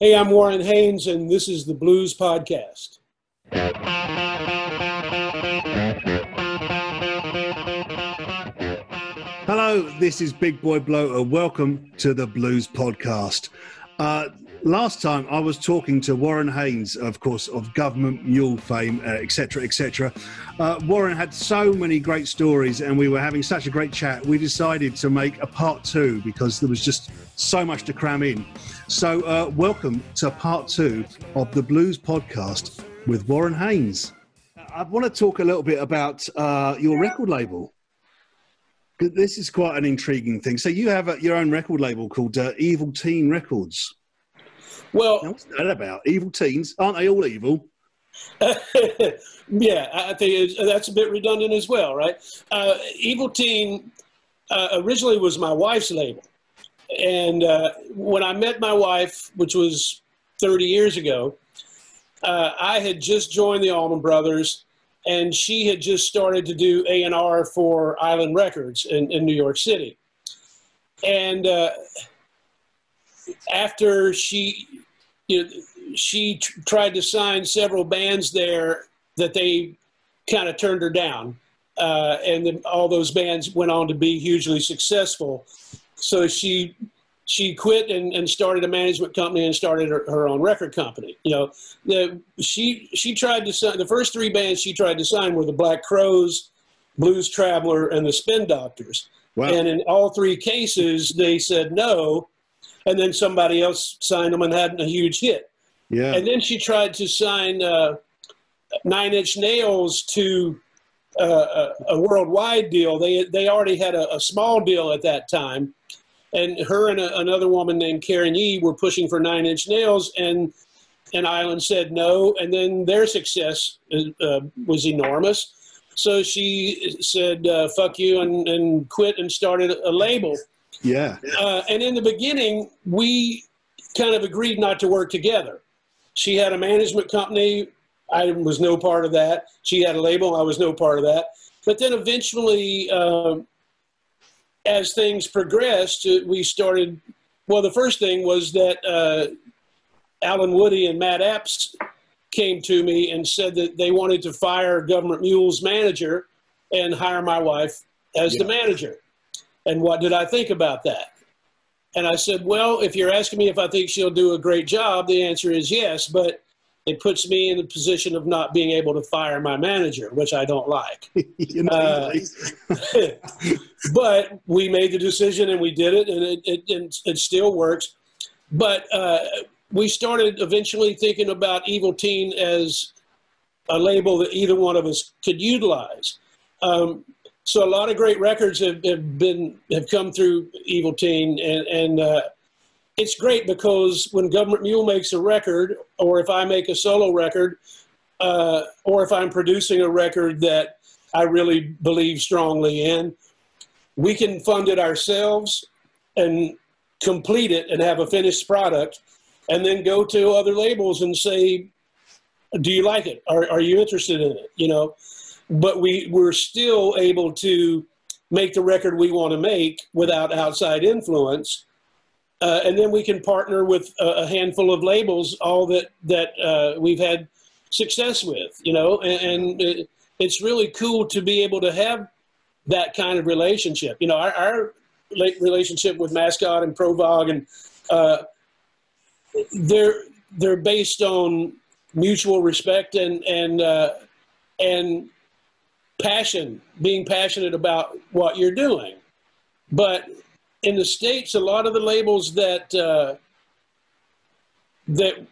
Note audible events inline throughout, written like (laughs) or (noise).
Hey, I'm Warren Haynes, and this is the Blues Podcast. Hello, this is Big Boy Bloater. Welcome to the Blues Podcast. Uh, last time I was talking to Warren Haynes, of course, of government mule fame, etc., uh, etc. Et uh, Warren had so many great stories, and we were having such a great chat. We decided to make a part two because there was just so much to cram in. So, uh, welcome to part two of the Blues Podcast with Warren Haynes. I want to talk a little bit about uh, your record label. This is quite an intriguing thing. So you have a, your own record label called uh, Evil Teen Records. Well, now, what's that about? Evil teens? Aren't they all evil? (laughs) yeah, I think that's a bit redundant as well, right? Uh, evil Teen uh, originally was my wife's label. And uh, when I met my wife, which was 30 years ago, uh, I had just joined the Allman Brothers, and she had just started to do A&R for Island Records in, in New York City. And uh, after she you know, she tried to sign several bands there that they kind of turned her down. Uh, and then all those bands went on to be hugely successful. So she she quit and, and started a management company and started her, her own record company. You know, the, she she tried to sign the first three bands she tried to sign were the Black Crowes, Blues Traveler, and the Spin Doctors. Wow. And in all three cases, they said no and then somebody else signed them and had a huge hit. Yeah. And then she tried to sign uh, Nine Inch Nails to uh, a, a, worldwide deal. They they already had a, a, small deal at that time, and her and a, another woman named Karen Yee were pushing for Nine Inch Nails, and and Island said no. And then their success uh, was enormous. So she said, uh, "Fuck you," and, and quit and started a label. Yeah. Uh, and in the beginning, we kind of agreed not to work together. She had a management company. I was no part of that. She had a label. I was no part of that. But then eventually, uh, as things progressed, uh, we started. Well, the first thing was that uh, Allen Woody and Matt Abts came to me and said that they wanted to fire Government Mule's manager and hire my wife as yeah. the manager. And what did I think about that? And I said, well, if you're asking me if I think she'll do a great job, the answer is yes, but it puts me in the position of not being able to fire my manager, which I don't like. (laughs) uh, (laughs) but we made the decision and we did it, and it, it, it still works. But uh, we started eventually thinking about Evil Teen as a label that either one of us could utilize. Um, so a lot of great records have, have been have come through Evil Teen, and, and uh, it's great because when Government Mule makes a record, or if I make a solo record, uh, or if I'm producing a record that I really believe strongly in, we can fund it ourselves and complete it and have a finished product, and then go to other labels and say, "Do you like it? Are, are you interested in it?" You know but we we're still able to make the record we want to make without outside influence. Uh, and then we can partner with a, handful of labels, all that that uh, we've had success with, you know, and, and it, it's really cool to be able to have that kind of relationship. You know, our, our relationship with Mascot and Provogue, and uh, they're they're based on mutual respect and and uh, and passion, being passionate about what you're doing. But in the states, a lot of the labels that uh, that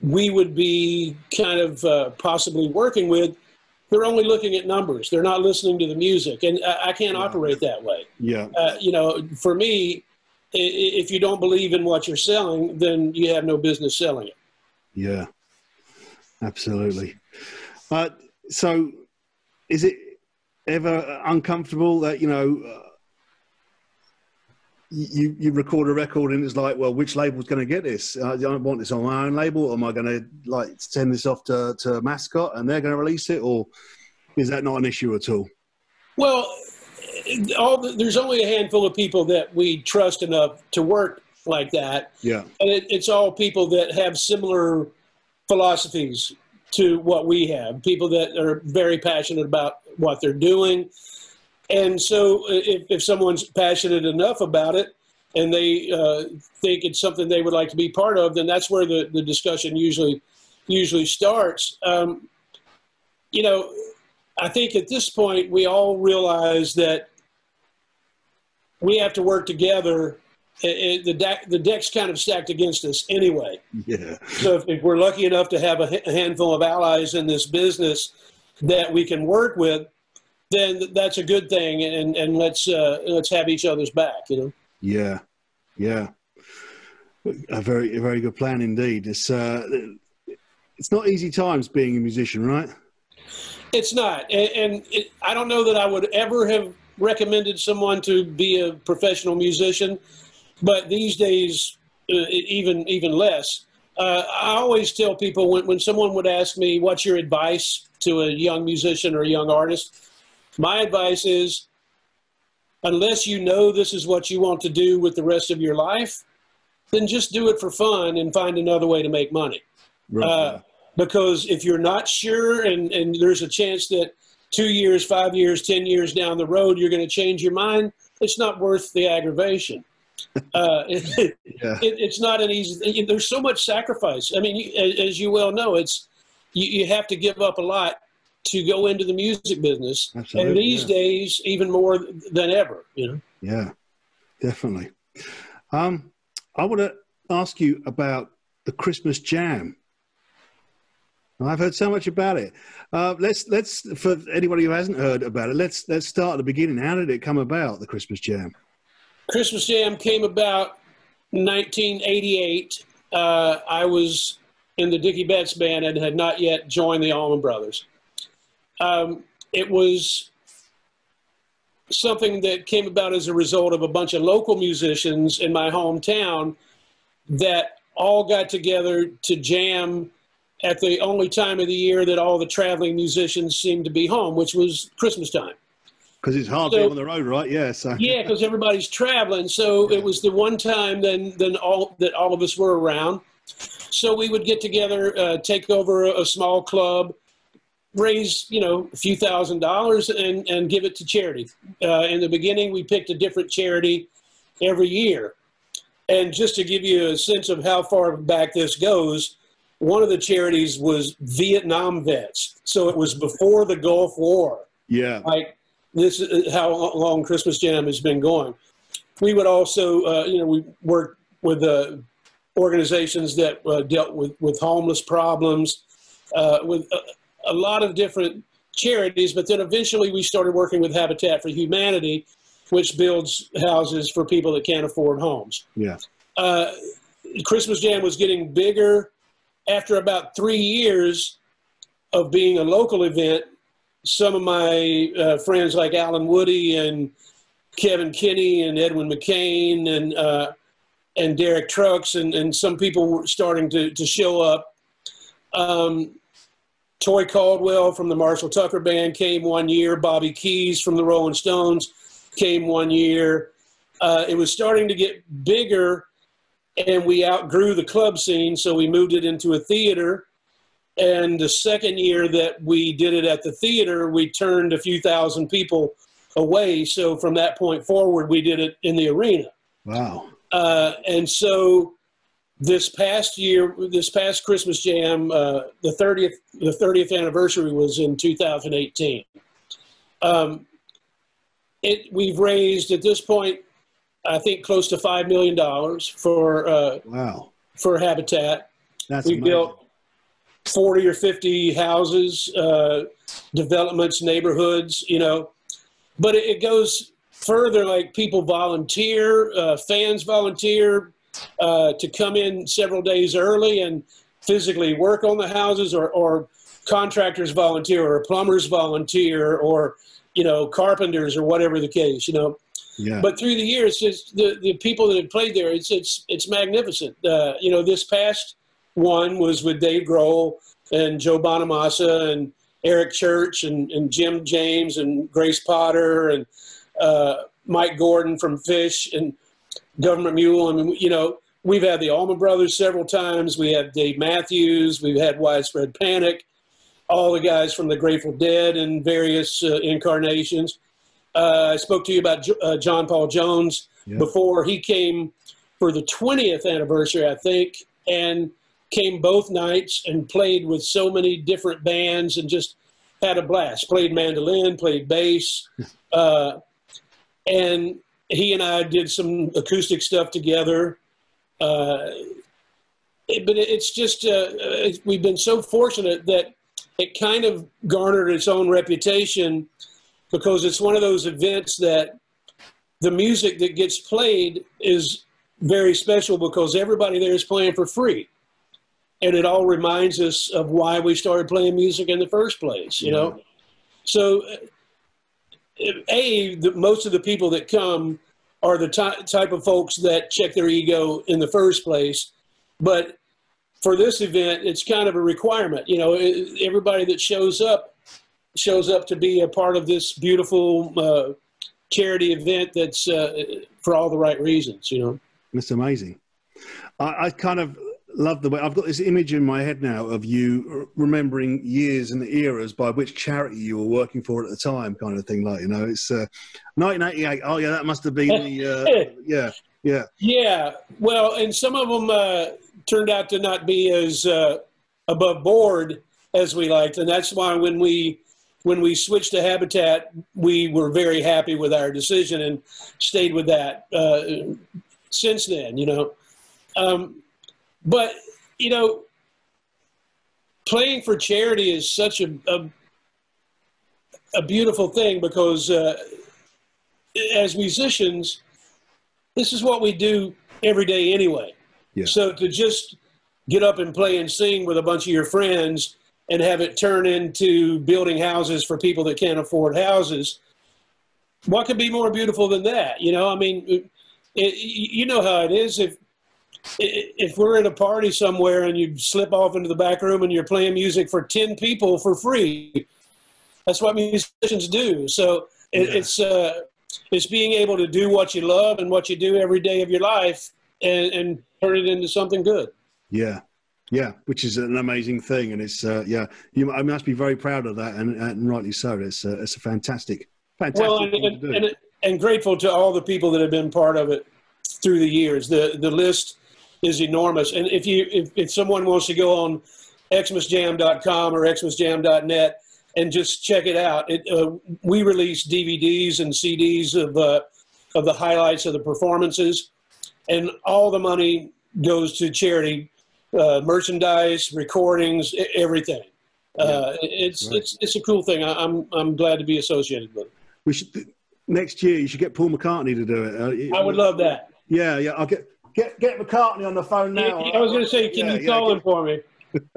we would be kind of uh, possibly working with, they're only looking at numbers. They're not listening to the music, and I, I can't yeah. operate that way. Yeah, uh, you know, for me, if you don't believe in what you're selling, then you have no business selling it. Yeah, absolutely. Uh, so is it ever uncomfortable that you know you you record a record and it's like, well, which label's going to get this? I don't want this on my own label. Or am I going to like send this off to to Mascot and they're going to release it, or is that not an issue at all? Well, all the, there's only a handful of people that we trust enough to work like that. Yeah. And it, it's all people that have similar philosophies to what we have, people that are very passionate about what they're doing. And so if, if someone's passionate enough about it and they uh, think it's something they would like to be part of, then that's where the, the discussion usually usually starts. Um, you know, I think at this point we all realize that we have to work together. It, it, the, deck, the deck's kind of stacked against us anyway. Yeah. So if, if we're lucky enough to have a, a handful of allies in this business that we can work with, then that's a good thing. And, and let's uh, let's have each other's back. You know. Yeah. Yeah. A very a very good plan indeed. It's uh, it's not easy times being a musician, right? It's not, and, and it, I don't know that I would ever have recommended someone to be a professional musician, but these days, uh, even even less. Uh, I always tell people when, when someone would ask me, "What's your advice to a young musician or a young artist?" My advice is, unless you know this is what you want to do with the rest of your life, then just do it for fun and find another way to make money. Right. Uh, because if you're not sure and, and there's a chance that two years, five years, 10 years down the road, you're going to change your mind, it's not worth the aggravation. (laughs) Uh, (laughs) it, yeah. it, it's not an easy thing. There's so much sacrifice. I mean, you, as you well know, it's you, you, have to give up a lot to go into the music business. Absolutely, and these yeah. days, even more than ever, you know? Yeah, definitely. Um, I want to ask you about the Christmas Jam. I've heard so much about it. Uh, let's let's for anybody who hasn't heard about it, let's let's start at the beginning. How did it come about, the Christmas Jam? Christmas Jam came about 1988. Uh, I was in the Dickey Betts band and had not yet joined the Allman Brothers. Um, it was something that came about as a result of a bunch of local musicians in my hometown that all got together to jam at the only time of the year that all the traveling musicians seemed to be home, which was Christmas time. Because it's hard So- to be on the road, right? Yeah. So Yeah, because everybody's traveling. So it was the one time then then all that all of us were around. So we would get together, uh, take over a, a small club, raise you know a few thousand dollars, and and give it to charity. Uh, in the beginning, we picked a different charity every year. And just to give you a sense of how far back this goes, one of the charities was Vietnam vets. So it was before the Gulf War yeah, like this is how long Christmas Jam has been going. We would also, uh, you know, we worked with uh, organizations that uh, dealt with, with homeless problems, uh, with a, lot of different charities. But then eventually we started working with Habitat for Humanity, which builds houses for people that can't afford homes. yeah, Uh, Christmas Jam was getting bigger. After about three years of being a local event, some of my uh, friends like Allen Woody and Kevin Kinney and Edwin McCain and uh, and Derek Trucks and, and some people were starting to, to show up. Um, Toy Caldwell from the Marshall Tucker Band came one year. Bobby Keys from the Rolling Stones came one year. Uh, it was starting to get bigger, and we outgrew the club scene, so we moved it into a theater. And the second year that we did it at the theater, we turned a few thousand people away. So from that point forward, we did it in the arena. wow, Uh, and so this past year, this past Christmas Jam, uh, the 30th, the 30th anniversary was in 2018. Um, it, we've raised at this point, I think, close to five million dollars for uh, wow. for Habitat. That's we amazing. built 40 or 50 houses, uh, developments, neighborhoods, you know. But it, it goes further like people volunteer, uh, fans volunteer uh, to come in several days early and physically work on the houses, or, or contractors volunteer, or plumbers volunteer, or, you know, carpenters, or whatever the case, you know. yeah, But through the years, the, the people that have played there, it's it's it's magnificent. Uh, you know, this past one was with Dave Grohl and Joe Bonamassa and Eric Church and, and Jim James and Grace Potter and uh, Mike Gordon from Phish and Government Mule. I mean, you know, we've had the Allman Brothers several times. We have Dave Matthews. We've had Widespread Panic. All the guys from the Grateful Dead in various uh, incarnations. Uh, I spoke to you about uh, John Paul Jones yeah. before he came for the 20th anniversary, I think, and came both nights and played with so many different bands and just had a blast. Played mandolin, played bass, (laughs) uh, and he and I did some acoustic stuff together. Uh, it, but it's just uh, we've been so fortunate that it kind of garnered its own reputation because it's one of those events that the music that gets played is very special because everybody there is playing for free. And it all reminds us of why we started playing music in the first place you know? So a the, most of the people that come are the ty- type of folks that check their ego in the first place. But for this event it's kind of a requirement you know everybody that shows up shows up to be a part of this beautiful uh, charity event that's uh, for all the right reasons you know? It's amazing. I, I kind of love the way I've got this image in my head now of you remembering years and eras by which charity you were working for at the time, kind of thing. Like you know, it's uh, 1988. Oh yeah, that must have been the uh, (laughs) yeah, yeah, yeah. Well, and some of them uh, turned out to not be as uh, above board as we liked, and that's why when we when we switched to Habitat, we were very happy with our decision and stayed with that uh, since then. You know. Um, but you know, playing for charity is such a a, a beautiful thing because uh, as musicians, this is what we do every day anyway. Yeah. So to just get up and play and sing with a bunch of your friends and have it turn into building houses for people that can't afford houses, what could be more beautiful than that? You know, I mean, it, you know how it is. If if we're at a party somewhere and you slip off into the back room and you're playing music for 10 people for free that's what musicians do. So it, yeah. it's uh, it's being able to do what you love and what you do every day of your life and, and turn it into something good. Yeah. Yeah which is an amazing thing and it's uh, yeah you I must be very proud of that and, and rightly so. It's uh, it's a fantastic fantastic well and, and, and, and grateful to all the people that have been part of it through the years. The the list is enormous. And if you if, if someone wants to go on xmasjam.com or xmasjam.net and just check it out, it, uh, we release DVDs and CDs of uh, of the highlights of the performances, and all the money goes to charity, uh, merchandise, recordings, everything. Uh, it's right. it's it's a cool thing. I, am I'm, I'm glad to be associated with it. We should next year. You should get Paul McCartney to do it. Uh, I would love that. Yeah, yeah. I'll get Get get McCartney on the phone now. I was going to say, can yeah, you yeah, call him for me? (laughs)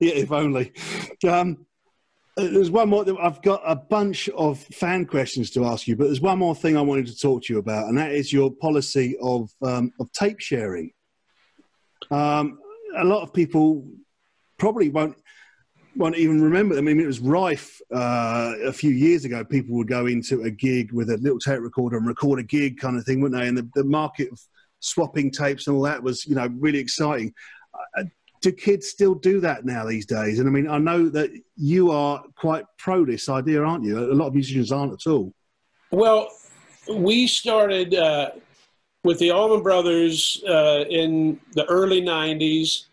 yeah, if only. Um, there's one more. I've got a bunch of fan questions to ask you, but there's one more thing I wanted to talk to you about, and that is your policy of um, of tape sharing. Um, a lot of people probably won't won't even remember. I mean, it was rife uh, a few years ago. People would go into a gig with a little tape recorder and record a gig, kind of thing, wouldn't they? And the, the market of swapping tapes and all that was, you know, really exciting. Uh, do kids still do that now these days? And I mean, I know that you are quite pro this idea, aren't you? A lot of musicians aren't at all. Well, we started uh, with the Allman Brothers uh, in the early '90s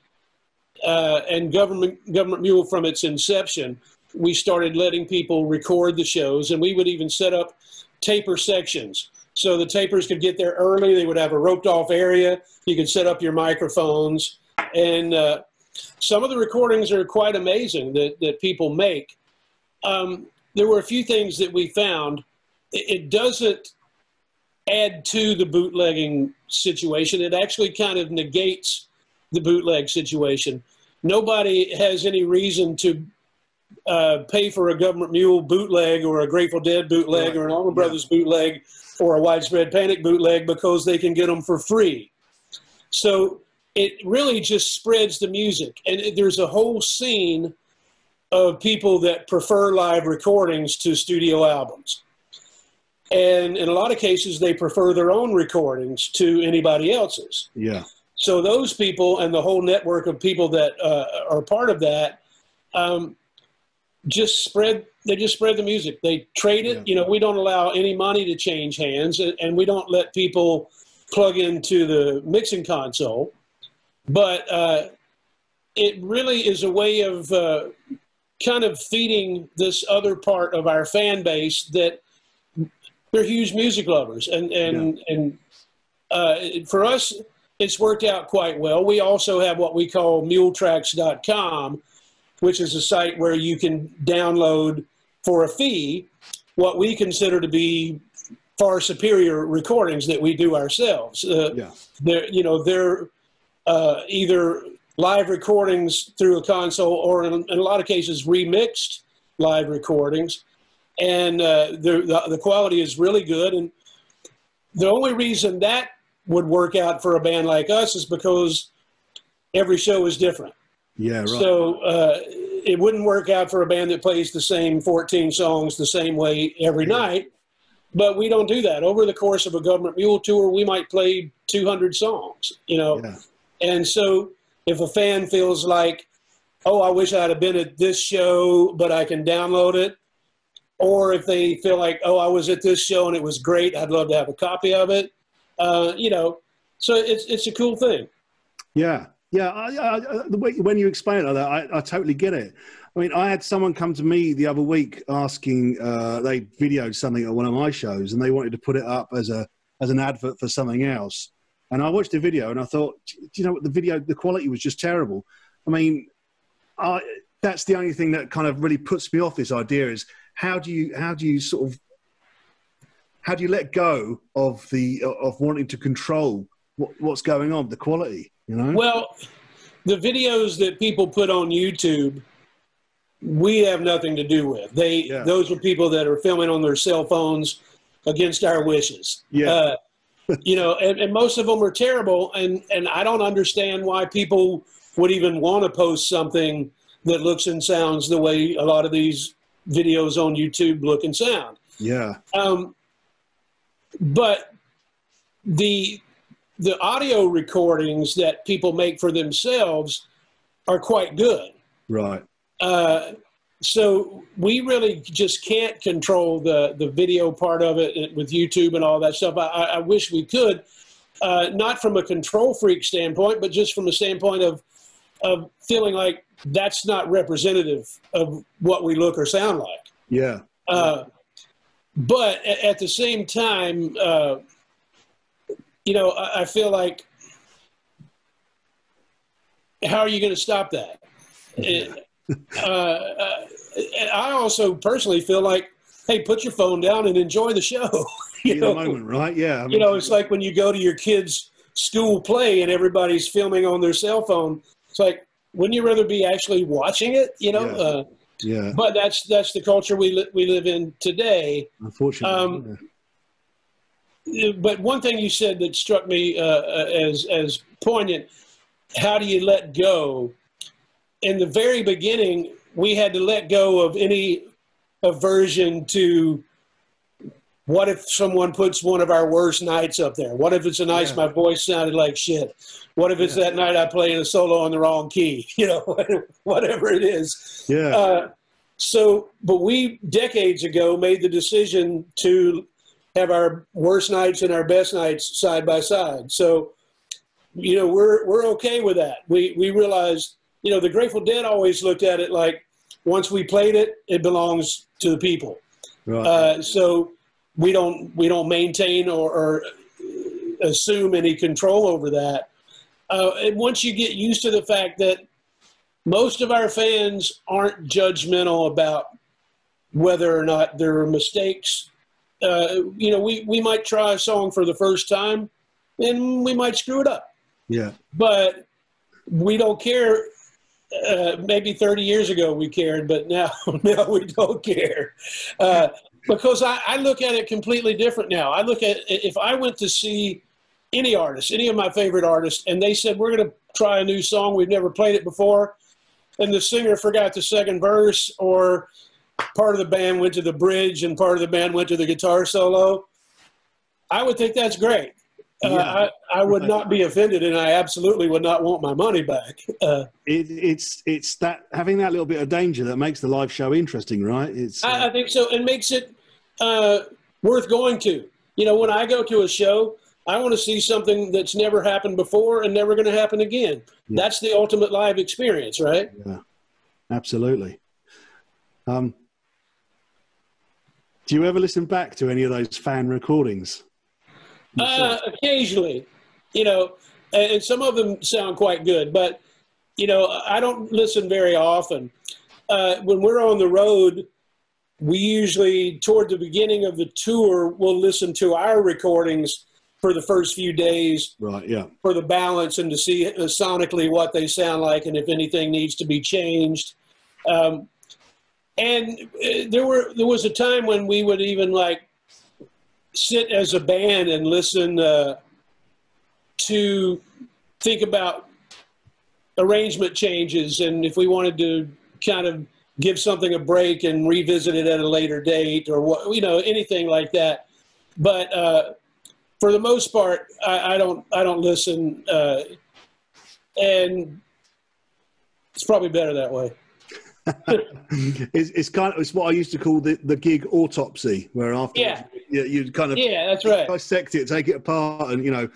uh, and government government mule from its inception we started letting people record the shows and we would even set up taper sections so the tapers could get there early. They would have a roped off area. You could set up your microphones. And uh, some of the recordings are quite amazing that, that people make. Um, there were a few things that we found. It doesn't add to the bootlegging situation. It actually kind of negates the bootleg situation nobody has any reason to uh, pay for a government mule bootleg or a Grateful Dead bootleg right. or an Allman Brothers yeah. bootleg or a widespread panic bootleg because they can get them for free. So it really just spreads the music. And there's a whole scene of people that prefer live recordings to studio albums. and in a lot of cases, they prefer their own recordings to anybody else's. Yeah. So those people and the whole network of people that uh, are part of that um, just spread. They just spread the music. They trade it. Yeah. You know, we don't allow any money to change hands, and, and we don't let people plug into the mixing console. But uh, it really is a way of uh, kind of feeding this other part of our fan base that they're huge music lovers, and and and uh, for us, it's worked out quite well. We also have what we call MuleTracks.com, which is a site where you can download for a fee what we consider to be far superior recordings that we do ourselves. Uh, Yeah. they're you know they're uh, either live recordings through a console or in, in a lot of cases remixed live recordings and uh, the, the the quality is really good and the only reason that would work out for a band like us is because every show is different Yeah. Right. so uh, it wouldn't work out for a band that plays the same 14 songs the same way every night. But we don't do that. Over the course of a government mule tour, we might play 200 songs, you know. yeah. And so if a fan feels like, oh, I wish I'd have been at this show, but I can download it, or if they feel like, oh, I was at this show and it was great, I'd love to have a copy of it, uh, you know. So it's, it's a cool thing. Yeah, yeah. I, I, I- the way, when you explain it like that, I, I totally get it. I mean, I had someone come to me the other week asking. Uh, they videoed something at one of my shows, and they wanted to put it up as a as an advert for something else. And I watched the video, and I thought, you know what? The video, the quality was just terrible. I mean, I, that's the only thing that kind of really puts me off this idea is how do you how do you sort of how do you let go of the of wanting to control what, what's going on, the quality, you know? Well, the videos that people put on YouTube, we have nothing to do with. They Yeah. those are people that are filming on their cell phones against our wishes. Yeah. Uh, (laughs) you know, and, and most of them are terrible, and and I don't understand why people would even want to post something that looks and sounds the way a lot of these videos on YouTube look and sound. yeah, Um, but the the audio recordings that people make for themselves are quite good. right. Uh, so we really just can't control the the video part of it with YouTube and all that stuff. I, I I wish we could, uh, not from a control freak standpoint, but just from a standpoint of of feeling like that's not representative of what we look or sound like. Yeah, Uh, but at the same time, uh, you know, I, I feel like, how are you going to stop that? It- uh, uh, I also personally feel like, hey, put your phone down and enjoy the show. (laughs) you know, moment, right? Yeah. I you know, it's like when you go to your kid's school play and everybody's filming on their cell phone. It's like, wouldn't you rather be actually watching it? You know. Yeah. Uh, yeah. but that's that's the culture we li- we live in today. Unfortunately, um, But one thing you said that struck me uh, uh, as as poignant: how do you let go? In the very beginning, we had to let go of any aversion to. What if someone puts one of our worst nights up there? What if it's a night Yeah. my voice sounded like shit? What if it's Yeah. that night I played a solo on the wrong key? (laughs) You know, (laughs) whatever it is. yeah, yeah, Uh, so, but we decades ago made the decision to have our worst nights and our best nights side by side. So, you know, we're we're okay with that. We we realized, you know, the Grateful Dead always looked at it like once we played it, it belongs to the people. right. Uh, so we don't we don't maintain or, or assume any control over that. Uh, and once you get used to the fact that most of our fans aren't judgmental about whether or not there are mistakes. Uh, you know, we, we might try a song for the first time and we might screw it up yeah, but we don't care. Uh, maybe 30 years ago we cared, but now (laughs) now we don't care uh, because I, I look at it completely different now. I look at if I went to see any artist, any of my favorite artists, and they said we're going to try a new song, we've never played it before, and the singer forgot the second verse or part of the band went to the bridge and part of the band went to the guitar solo, I would think that's great. Uh, Yeah. I, I would not be offended, and I absolutely would not want my money back. Uh, It, it's it's that having that little bit of danger that makes the live show interesting, right? It's uh, I, I think so. It makes it uh, worth going to. You know, when I go to a show, I want to see something that's never happened before and never going to happen again. Yeah. That's the ultimate live experience, right? yeah, absolutely. Um, do you ever listen back to any of those fan recordings? Uh, occasionally, you know, and, some of them sound quite good, but you know, I don't listen very often. Uh, when we're on the road, we usually, toward the beginning of the tour, we'll listen to our recordings for the first few days Right. Yeah. for the balance and to see uh, sonically what they sound like and if anything needs to be changed. Um, and uh, there were there was a time when we would even like sit as a band and listen uh, to think about arrangement changes. And if we wanted to kind of give something a break and revisit it at a later date or what you know anything like that. But uh, for the most part I, I don't i don't listen uh, and it's probably better that way (laughs) it's, it's kind of it's what I used to call the, the gig autopsy, where after Yeah. you, you kind of yeah that's right dissect it, take it apart, and you know,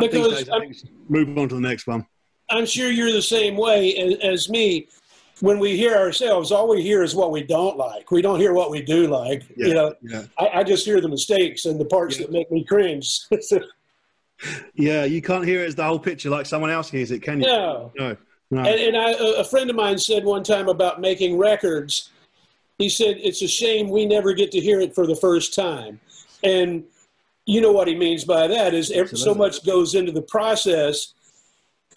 Because days, I think move on to the next one. i'm sure you're the same way as, as me when we hear ourselves all we hear is what we don't like we don't hear what we do like Yeah, you know yeah, I, I just hear the mistakes and the parts Yeah. that make me cringe (laughs) yeah. You can't hear it as the whole picture like someone else hears it, can you? no no. No. And, and I, a- friend of mine said one time about making records, he said, it's a shame we never get to hear it for the first time. And you know what he means by that is so much goes into the process.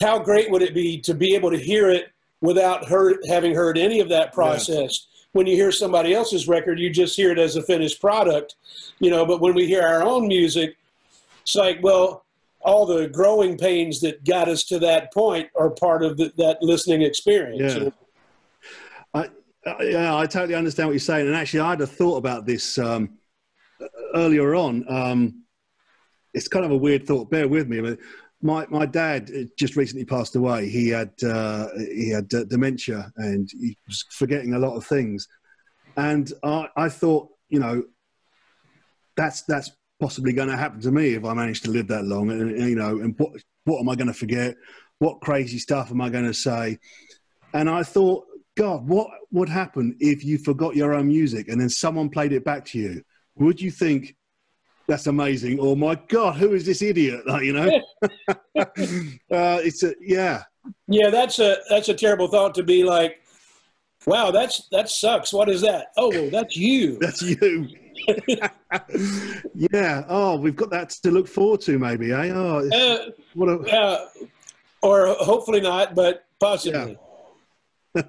How great would it be to be able to hear it without heard, having heard any of that process? When you hear somebody else's record, you just hear it as a finished product, you know. But when we hear our own music, it's like, well, all the growing pains that got us to that point are part of the, that listening experience. Yeah. I, yeah, I totally understand what you're saying. And actually, I had a thought about this um, earlier on. Um, it's kind of a weird thought. Bear with me. But my my dad uh, just recently passed away. He had uh, he had uh, dementia and he was forgetting a lot of things. And I, I thought, you know, that's that's possibly going to happen to me if I manage to live that long. And, and, you know, and what what am I going to forget? What crazy stuff am I going to say? And I thought, God, what would happen if you forgot your own music and then someone played it back to you? Would you think that's amazing? Or my God, who is this idiot? (laughs) Like, you know, (laughs) uh, it's a yeah, Yeah, that's a that's a terrible thought to be like, wow, that's that sucks. What is that? Oh, well, that's you. (laughs) that's you. (laughs) yeah. Oh, we've got that to look forward to, maybe. Eh? Oh, Uh, what a uh, or hopefully not, but possibly. (laughs)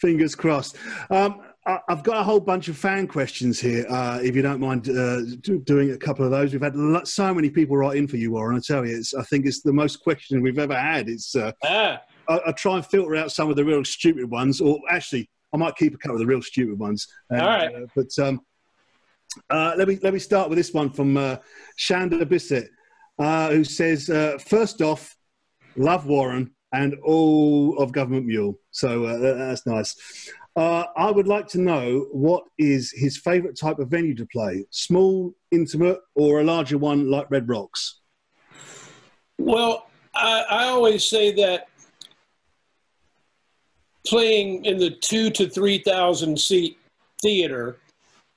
fingers crossed. Um, I've got a whole bunch of fan questions here. Uh, if you don't mind uh, do, doing a couple of those, we've had so many people write in for you, Warren. I tell you, it's, I think it's the most questions we've ever had. It's uh, Ah, I, I try and filter out some of the real stupid ones, or actually, I might keep a couple of the real stupid ones. And, All right. uh, but um, uh, let me let me start with this one from uh, Shanda Bissett, uh, who says, uh, first off, love Warren and all of Government Mule. So uh, that's nice. I would like to know what is his favourite type of venue to play: small, intimate, or a larger one like Red Rocks. well, I, I always say that playing in the two to three thousand seat theater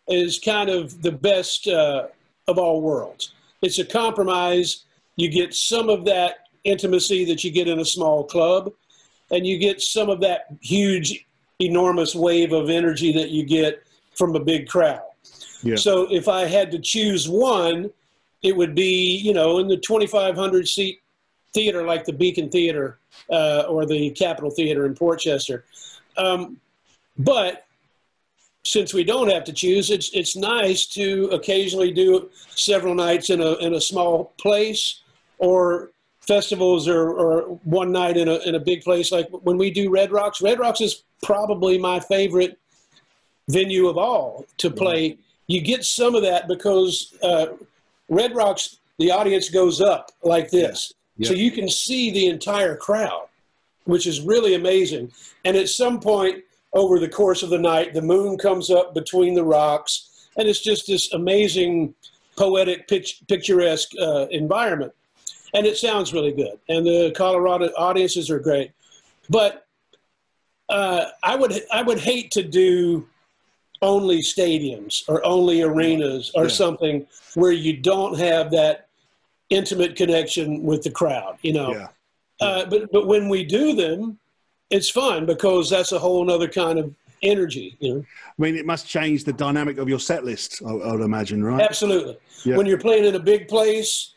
is kind of the best uh, of all worlds. It's a compromise. You get some of that intimacy that you get in a small club, and you get some of that huge, enormous wave of energy that you get from a big crowd. Yeah. So if I had to choose one, it would be, you know, in the 2,500 seat theater like the Beacon Theater uh, or the Capitol Theater in Port Chester. Um, but since we don't have to choose, it's it's nice to occasionally do several nights in a in a small place, or festivals, or, or one night in a in a big place. Like when we do Red Rocks, Red Rocks is probably my favorite venue of all to play. You get some of that because uh, Red Rocks, the audience goes up like this. Yeah. So you can see the entire crowd, which is really amazing. And at some point over the course of the night, the moon comes up between the rocks, and it's just this amazing, poetic, picturesque uh, environment. And it sounds really good. And the Colorado audiences are great. But uh, I would I would hate to do only stadiums or only arenas or Yeah. something where you don't have that intimate connection with the crowd. You know, Yeah. uh, but but when we do them, it's fun because that's a whole other kind of energy. You know, I mean, it must change the dynamic of your set list, I, I would imagine, right? absolutely. Yeah. When you're playing in a big place,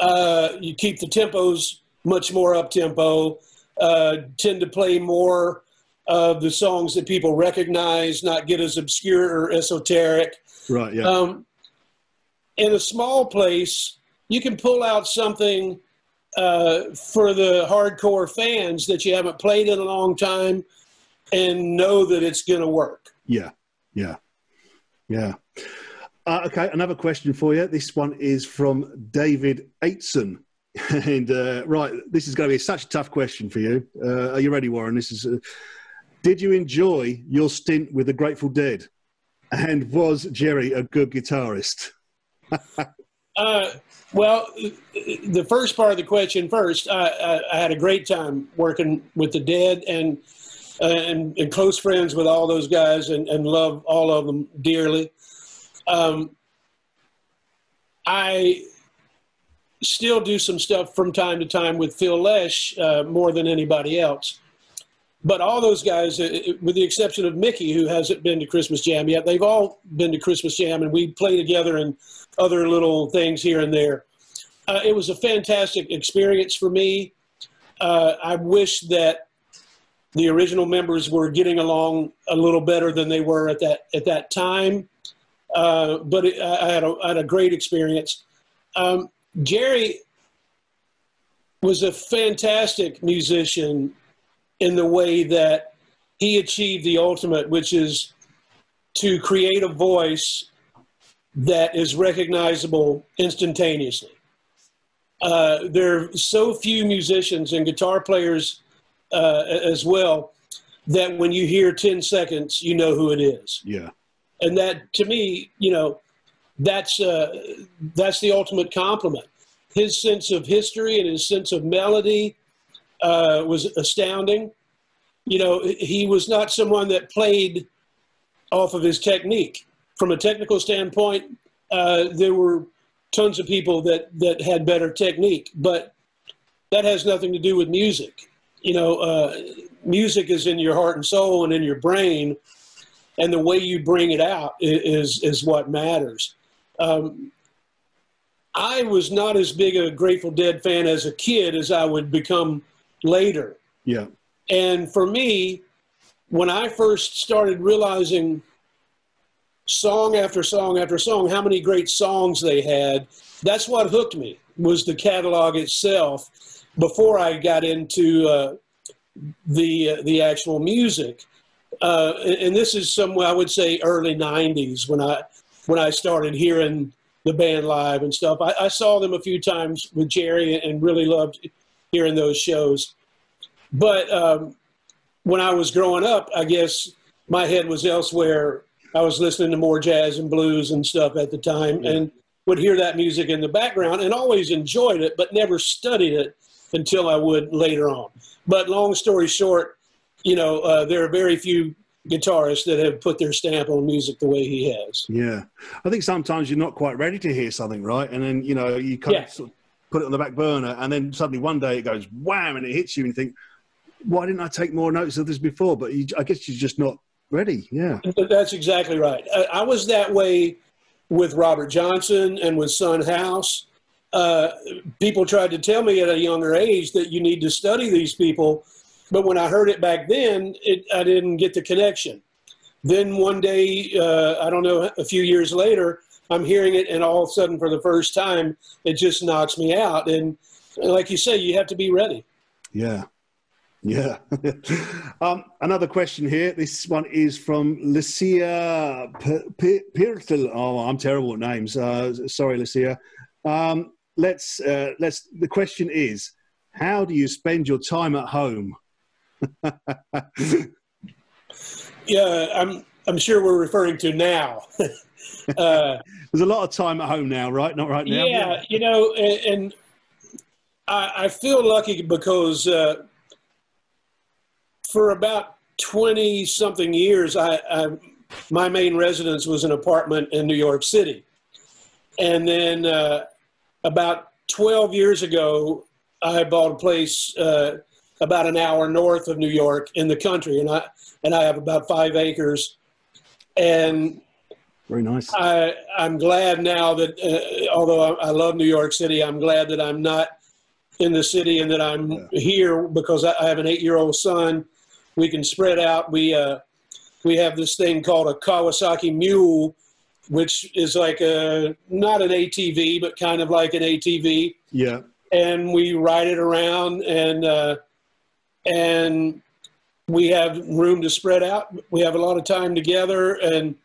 uh, you keep the tempos much more up tempo. Uh, tend to play more of the songs that people recognize, not get as obscure or esoteric. Right, yeah. Um, in a small place, you can pull out something uh, for the hardcore fans that you haven't played in a long time and know that it's going to work. Yeah, yeah, yeah. Uh, okay, another question for you. This one is from David Aitson. (laughs) And uh, right, this is going to be such a tough question for you. Uh, are you ready, Warren? This is. Uh, did you enjoy your stint with the Grateful Dead? And was Jerry a good guitarist? (laughs) Uh, well, the first part of the question first. I, I, I had a great time working with the Dead and uh, and, and close friends with all those guys and, and love all of them dearly. Um, I still do some stuff from time to time with Phil Lesh uh, more than anybody else. But all those guys, uh, with the exception of Mickey, who hasn't been to Christmas Jam yet, they've all been to Christmas Jam, and we play together and other little things here and there. Uh, it was a fantastic experience for me. Uh, I wish that the original members were getting along a little better than they were at that at that time. Uh, but it, I, had a, I had a great experience. Um, Jerry was a fantastic musician in the way that he achieved the ultimate, which is to create a voice that is recognizable instantaneously. Uh, there are so few musicians and guitar players uh, as well that when you hear 10 seconds, you know who it is. Yeah, And that, to me, you know, that's, uh, that's the ultimate compliment. His sense of history and his sense of melody uh, was astounding. You know, he was not someone that played off of his technique. From a technical standpoint, uh, there were tons of people that, that had better technique, but that has nothing to do with music. You know, uh, music is in your heart and soul and in your brain, and the way you bring it out is, is what matters. Um, I was not as big a Grateful Dead fan as a kid as I would become later. yeah, And for me, when I first started realizing song after song after song how many great songs they had, that's what hooked me was the catalog itself before I got into uh, the uh, the actual music. Uh, and, and this is somewhere I would say early '90s when I when I started hearing the band live and stuff. I, I saw them a few times with Jerry and really loved hearing those shows. But um, when I was growing up, I guess my head was elsewhere. I was listening to more jazz and blues and stuff at the time and would hear that music in the background and always enjoyed it, but never studied it until I would later on. But long story short, you know, uh, there are very few guitarists that have put their stamp on music the way he has. yeah. I think sometimes you're not quite ready to hear something, right? And then, you know, you kind Yeah. of, sort of put it on the back burner, and then suddenly one day it goes wham and it hits you, and you think, why didn't I take more notice of this before? But you, I guess you're just not ready. Yeah. That's exactly right. I, I was that way with Robert Johnson and with Son House. Uh, people tried to tell me at a younger age that you need to study these people, but when I heard it back then, it, I didn't get the connection. Then one day, uh, I don't know, a few years later, I'm hearing it, and all of a sudden, for the first time, it just knocks me out. And like you say, you have to be ready. Yeah. Yeah. (laughs) um, another question here. This one is from Lucia Pirtel. Oh, I'm terrible at names. Uh, sorry, Lucia. Um, let's uh, let's. The question is, how do you spend your time at home? (laughs) yeah, I'm. I'm sure we're referring to now. (laughs) uh, There's a lot of time at home now, right? Not right now. Yeah, you know, and, and I, I, feel lucky because uh, for about 20 something years, I, I, my main residence was an apartment in New York City. And then uh, about 12 years ago, I bought a place uh, about an hour north of New York in the country, and I and I have about five acres. And very nice. I I'm glad now that uh, although I, I, love New York City, I'm glad that I'm not in the city and that I'm yeah. here because I, I have an eight year old son we can spread out. We uh, we have this thing called a Kawasaki Mule, which is like a not an ATV, but kind of like an ATV. Yeah. And we ride it around, and uh, and we have room to spread out. We have a lot of time together, and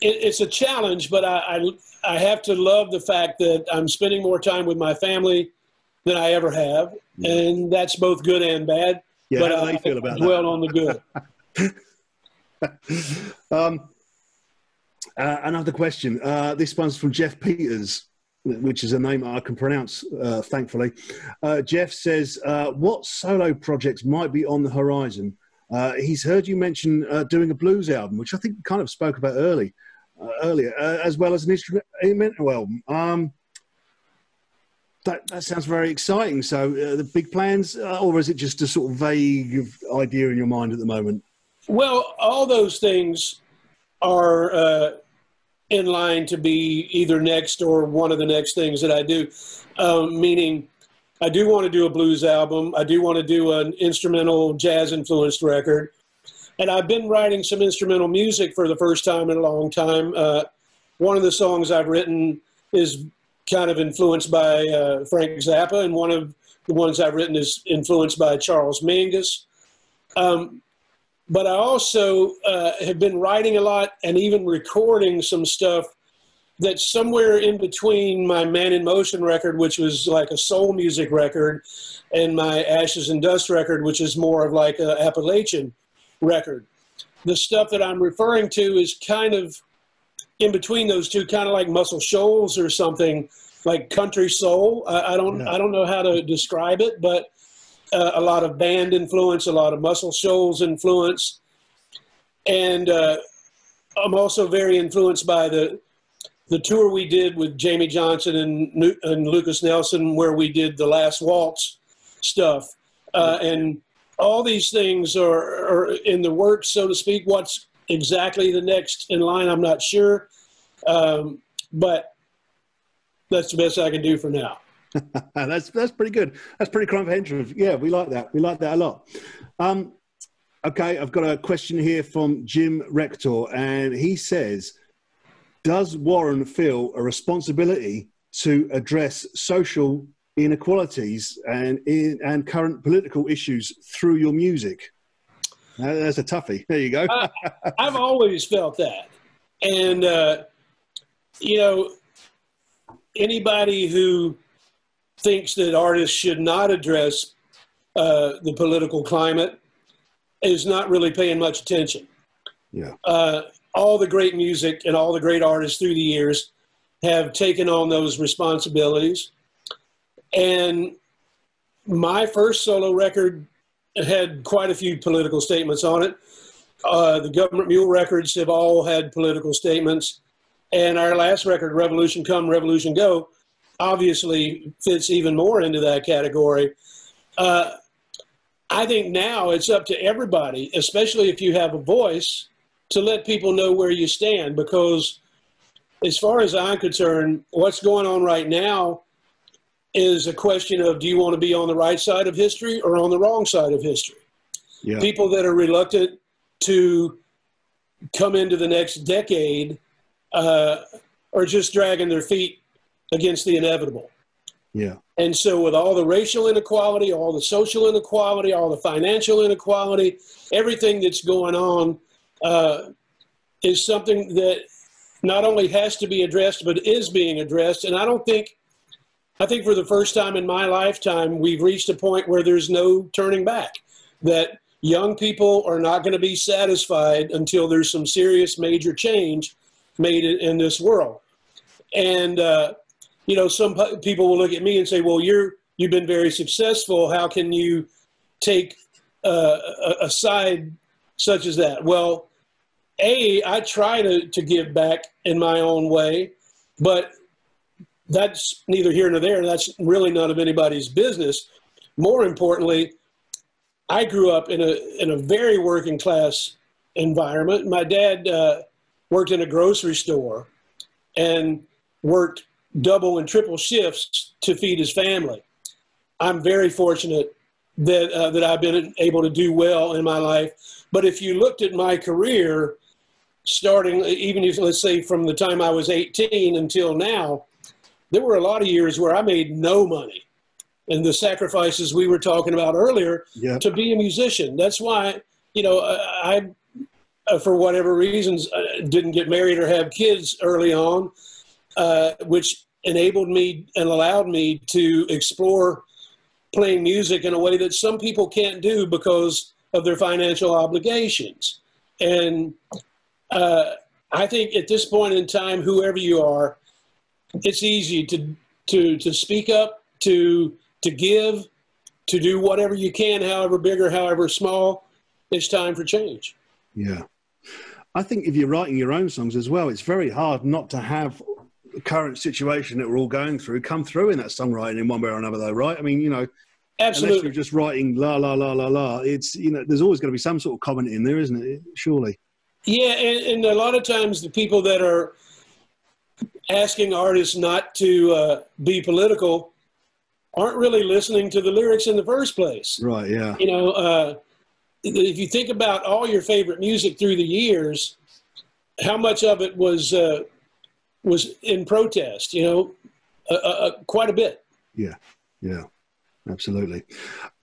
it, it's a challenge. But I, I I have to love the fact that I'm spending more time with my family than I ever have, yeah. and that's both good and bad. Yeah, but, how do they uh, feel about dwell that? on the good. (laughs) um, uh, another question. Uh, this one's from Jeff Peters, which is a name I can pronounce, uh, thankfully. Uh, Jeff says, uh, What solo projects might be on the horizon? he's heard you mention doing a blues album, which I think kind of spoke about early, earlier, as well as an instrumental album. Um, that, that sounds very exciting. So, uh, the big plans, uh, or is it just a sort of vague idea in your mind at the moment? Well, all those things are uh, in line to be either next or one of the next things that I do. Um, meaning, I do want to do a blues album. I do want to do an instrumental jazz influenced record. And I've been writing some instrumental music for the first time in a long time. Uh, one of the songs I've written is kind of influenced by uh, Frank Zappa, and one of the ones I've written is influenced by Charles Mingus. Um, but I also uh, have been writing a lot and even recording some stuff that's somewhere in between my Man in Motion record, which was like a soul music record, and my Ashes and Dust record, which is more of like an Appalachian record. The stuff that I'm referring to is kind of in between those two, kind of like Muscle Shoals or something like country soul. I, I don't I don't know how to describe it, but uh, a lot of band influence, a lot of Muscle Shoals influence, and uh, I'm also very influenced by the the tour we did with Jamey Johnson and, and Lukas Nelson, where we did the Last Waltz stuff, uh, and all these things are, are in the works, so to speak. What's exactly the next in line, I'm not sure. Um, but that's the best I can do for now. (laughs) that's that's pretty good. That's pretty comprehensive. Yeah, we like that. We like that a lot. Um, okay, I've got a question here from Jim Rector, and he says, "Does Warren feel a responsibility to address social inequalities and and current political issues through your music?" That's a toughie. There you go. uh, (laughs) I've always felt that, and uh, you know, anybody who thinks that artists should not address uh, the political climate is not really paying much attention. Yeah. Uh, all the great music and all the great artists through the years have taken on those responsibilities. And my first solo record had quite a few political statements on it. Uh, the Government Mule records have all had political statements. And our last record, Revolution Come, Revolution Go, obviously fits even more into that category. Uh, I think now it's up to everybody, especially if you have a voice, to let people know where you stand. Because as far as I'm concerned, what's going on right now is a question of do you want to be on the right side of history or on the wrong side of history? Yeah. People that are reluctant to come into the next decade uh, are just dragging their feet against the inevitable. Yeah. And so, with all the racial inequality, all the social inequality, all the financial inequality, everything that's going on uh, is something that not only has to be addressed, but is being addressed. And I don't think, I think for the first time in my lifetime, we've reached a point where there's no turning back. That young people are not going to be satisfied until there's some serious major change made in this world. And, uh, you know, some people will look at me and say, well, you're, you've been very successful. How can you take uh, a, a side such as that? Well, a, I try to, to give back in my own way, but that's neither here nor there. That's really none of anybody's business. More importantly, I grew up in a in a very working class environment. My dad uh, worked in a grocery store and worked double and triple shifts to feed his family. I'm very fortunate that uh, that I've been able to do well in my life. But if you looked at my career, starting even if let's say from the time I was 18 until now, there were a lot of years where I made no money. And the sacrifices we were talking about earlier yep. to be a musician. That's why, you know, I, I for whatever reasons, uh, didn't get married or have kids early on, uh, which enabled me and allowed me to explore playing music in a way that some people can't do because of their financial obligations. And uh, I think at this point in time, whoever you are, it's easy to to to speak up, to to give, to do whatever you can, however big or however small. It's time for change. Yeah, I think if you're writing your own songs as well, it's very hard not to have the current situation that we're all going through come through in that songwriting in one way or another, though, right? I mean, you know. Absolutely. Unless you're just writing la la la la la, it's you know, there's always going to be some sort of comment in there, isn't it? Surely. Yeah, and, and, a lot of times the people that are asking artists not to uh, be political aren't really listening to the lyrics in the first place. Right. Yeah. You know, uh, if you think about all your favorite music through the years, how much of it was uh, was in protest? You know, uh, uh, quite a bit. Yeah. Yeah. Absolutely.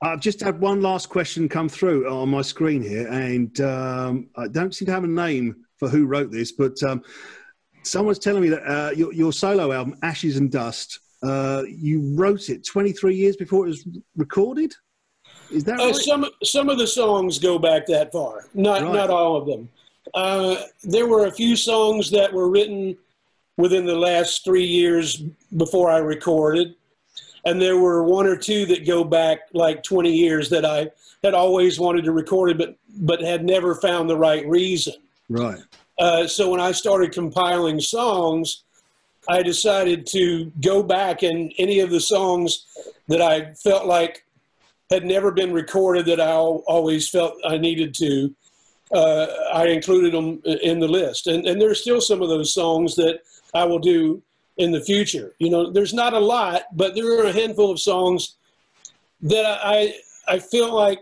I've just had one last question come through on my screen here, and um, I don't seem to have a name for who wrote this, but um, someone's telling me that uh, your, your, solo album, Ashes and Dust, uh, you wrote it 23 years before it was recorded. Is that uh, right? Some some of the songs go back that far. Not right. not all of them. Uh, there were a few songs that were written within the last three years before I recorded and there were one or two that go back like 20 years that I had always wanted to record it, but but had never found the right reason. Right. Uh, so when I started compiling songs, I decided to go back and any of the songs that I felt like had never been recorded that I always felt I needed to, uh, I included them in the list. And, and there's still some of those songs that I will do in the future. You know, there's not a lot, but there are a handful of songs that I I feel like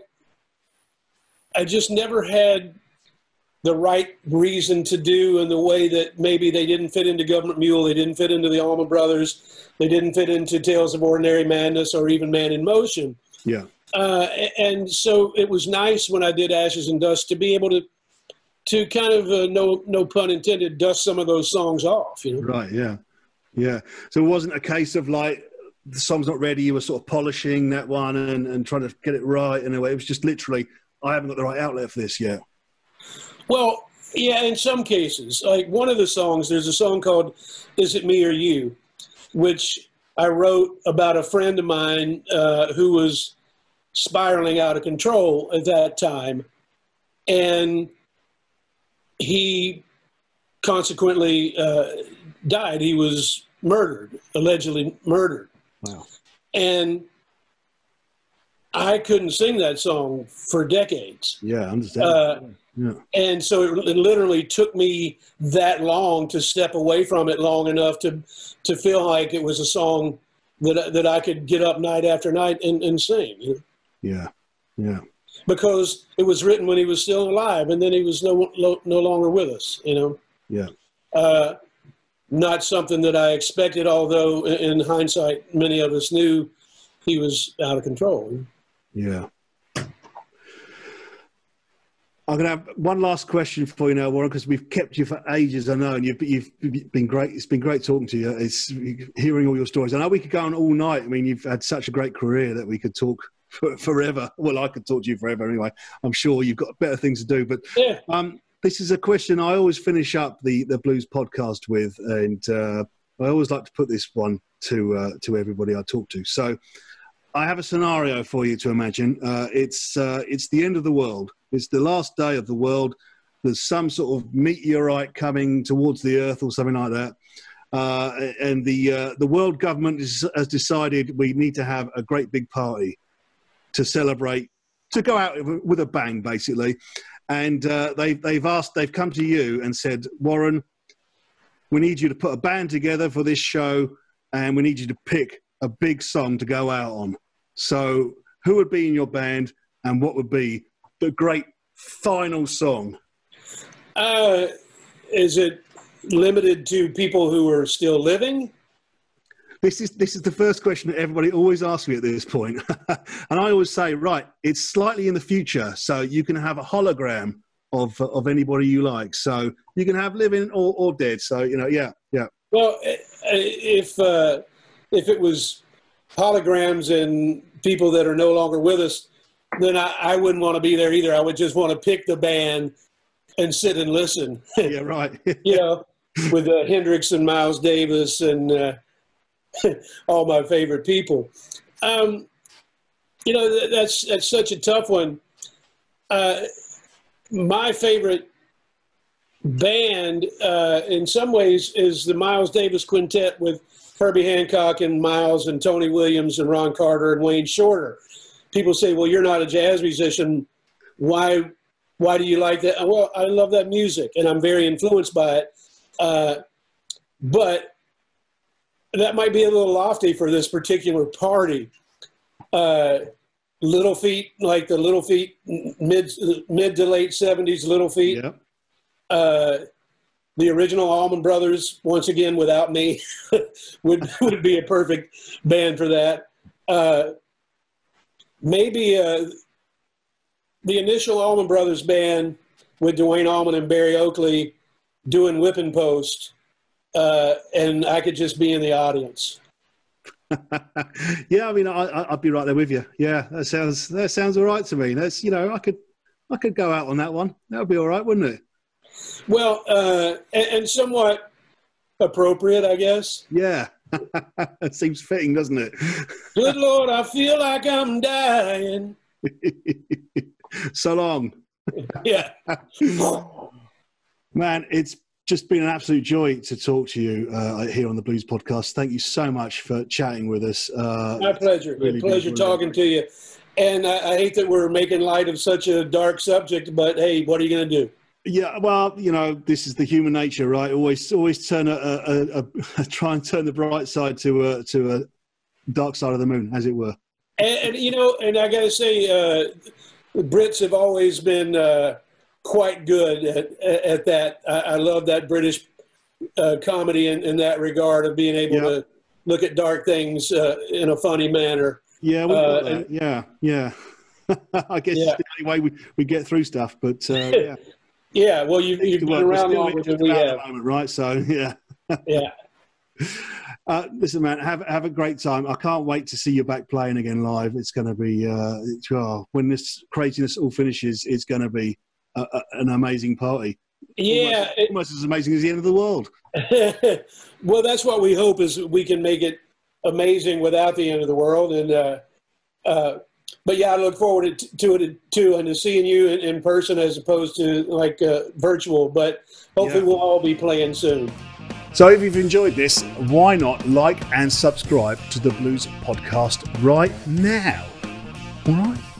I just never had the right reason to do in the way that maybe they didn't fit into Government Mule, they didn't fit into the Allman Brothers, they didn't fit into Tales of Ordinary Madness or even Man in Motion. Yeah. Uh, and so it was nice when I did Ashes and Dust to be able to to kind of uh, no no pun intended dust some of those songs off. You know? Right. Yeah. Yeah. So it wasn't a case of like the song's not ready, you were sort of polishing that one and, and trying to get it right in a way. It was just literally, I haven't got the right outlet for this yet. Well, yeah, in some cases. Like one of the songs, there's a song called Is It Me or You, which I wrote about a friend of mine uh, who was spiraling out of control at that time. And he consequently uh, died. He was murdered, allegedly murdered. Wow. And I couldn't sing that song for decades. Yeah, I understand. Uh, yeah. And so it, it, literally took me that long to step away from it long enough to to feel like it was a song that that I could get up night after night and, and sing. Yeah, yeah. Because it was written when he was still alive, and then he was no no longer with us. You know. Yeah. Uh, not something that I expected, although in hindsight, many of us knew he was out of control. Yeah. I'm going to have one last question for you now, Warren, because we've kept you for ages, I know, and you've, you've been great. It's been great talking to you. It's hearing all your stories. I know we could go on all night. I mean, you've had such a great career that we could talk for, forever. Well, I could talk to you forever anyway. I'm sure you've got better things to do. But yeah. um, this is a question I always finish up the, the Blues podcast with, and uh, I always like to put this one to uh, to everybody I talk to. So, I have a scenario for you to imagine. Uh, it's uh, it's the end of the world. It's the last day of the world. There's some sort of meteorite coming towards the Earth or something like that. Uh, and the uh, the world government is, has decided we need to have a great big party to celebrate, to go out with a bang, basically. And uh, they've they've asked, they've come to you and said, Warren, we need you to put a band together for this show, and we need you to pick a big song to go out on. So, who would be in your band, and what would be the great final song? Uh, is it limited to people who are still living? This is this is the first question that everybody always asks me at this point, (laughs) and I always say, right, it's slightly in the future, so you can have a hologram of of anybody you like. So you can have living or, or dead. So you know, yeah, yeah. Well, if uh, if it was holograms and people that are no longer with us, then I, I wouldn't want to be there either. I would just want to pick the band and sit and listen. yeah, right. (laughs) you know, with uh, Hendrix and Miles Davis and uh, (laughs) all my favorite people. Um, you know, that's that's such a tough one. Uh, my favorite band, uh, in some ways, is the Miles Davis Quintet with Herbie Hancock and Miles and Tony Williams and Ron Carter and Wayne Shorter. People say, "Well, you're not a jazz musician. Why? Why do you like that?" Well, I love that music, and I'm very influenced by it. Uh, but that might be a little lofty for this particular party. Uh, Little Feat, like the Little Feat, mid mid to late '70s Little Feat. Uh, the original Allman Brothers, once again without me, (laughs) would would be a perfect band for that. Uh, maybe uh, the initial Allman Brothers band with Duane Allman and Berry Oakley doing Whipping Post, uh, and I could just be in the audience. (laughs) yeah, I mean, I, would be right there with you. Yeah, that sounds that sounds all right to me. That's you know, I could I could go out on that one. That would be all right, wouldn't it? Well, uh, and, and somewhat appropriate, I guess. Yeah, (laughs) it seems fitting, doesn't it? Good Lord, I feel like I'm dying. (laughs) so long. (laughs) yeah. Man, it's just been an absolute joy to talk to you uh, here on the Blues Podcast. Thank you so much for chatting with us. Uh, My pleasure. Really pleasure talking to you. And I, I hate that we're making light of such a dark subject, but hey, what are you going to do? Yeah, well, you know, this is the human nature, right? Always, always turn a, a, a, a (laughs) try and turn the bright side to a to a dark side of the moon, as it were. And, and you know, and I got to say, uh, the Brits have always been uh, quite good at, at that. I, I love that British uh, comedy in, in, that regard of being able to look at dark things uh, in a funny manner. Yeah, uh, and, yeah, yeah. (laughs) I guess yeah. it's the only way we, we get through stuff, but uh, (laughs) yeah. Yeah, well, you, you've been around longer than we have. Moment, right? So, (laughs) yeah. yeah. (laughs) Uh, listen, man, have have a great time. I can't wait to see you back playing again live. It's going to be uh, oh, when this craziness all finishes. It's going to be a, a, an amazing party. Yeah, almost, it, almost, as amazing as the end of the world. (laughs) well, that's what we hope is we can make it amazing without the end of the world, and uh, uh but yeah, I look forward to it too, and to seeing you in, in person as opposed to like uh, virtual. But hopefully, yeah. we'll all be playing soon. So, if you've enjoyed this, why not like and subscribe to the Blues Podcast right now? All right.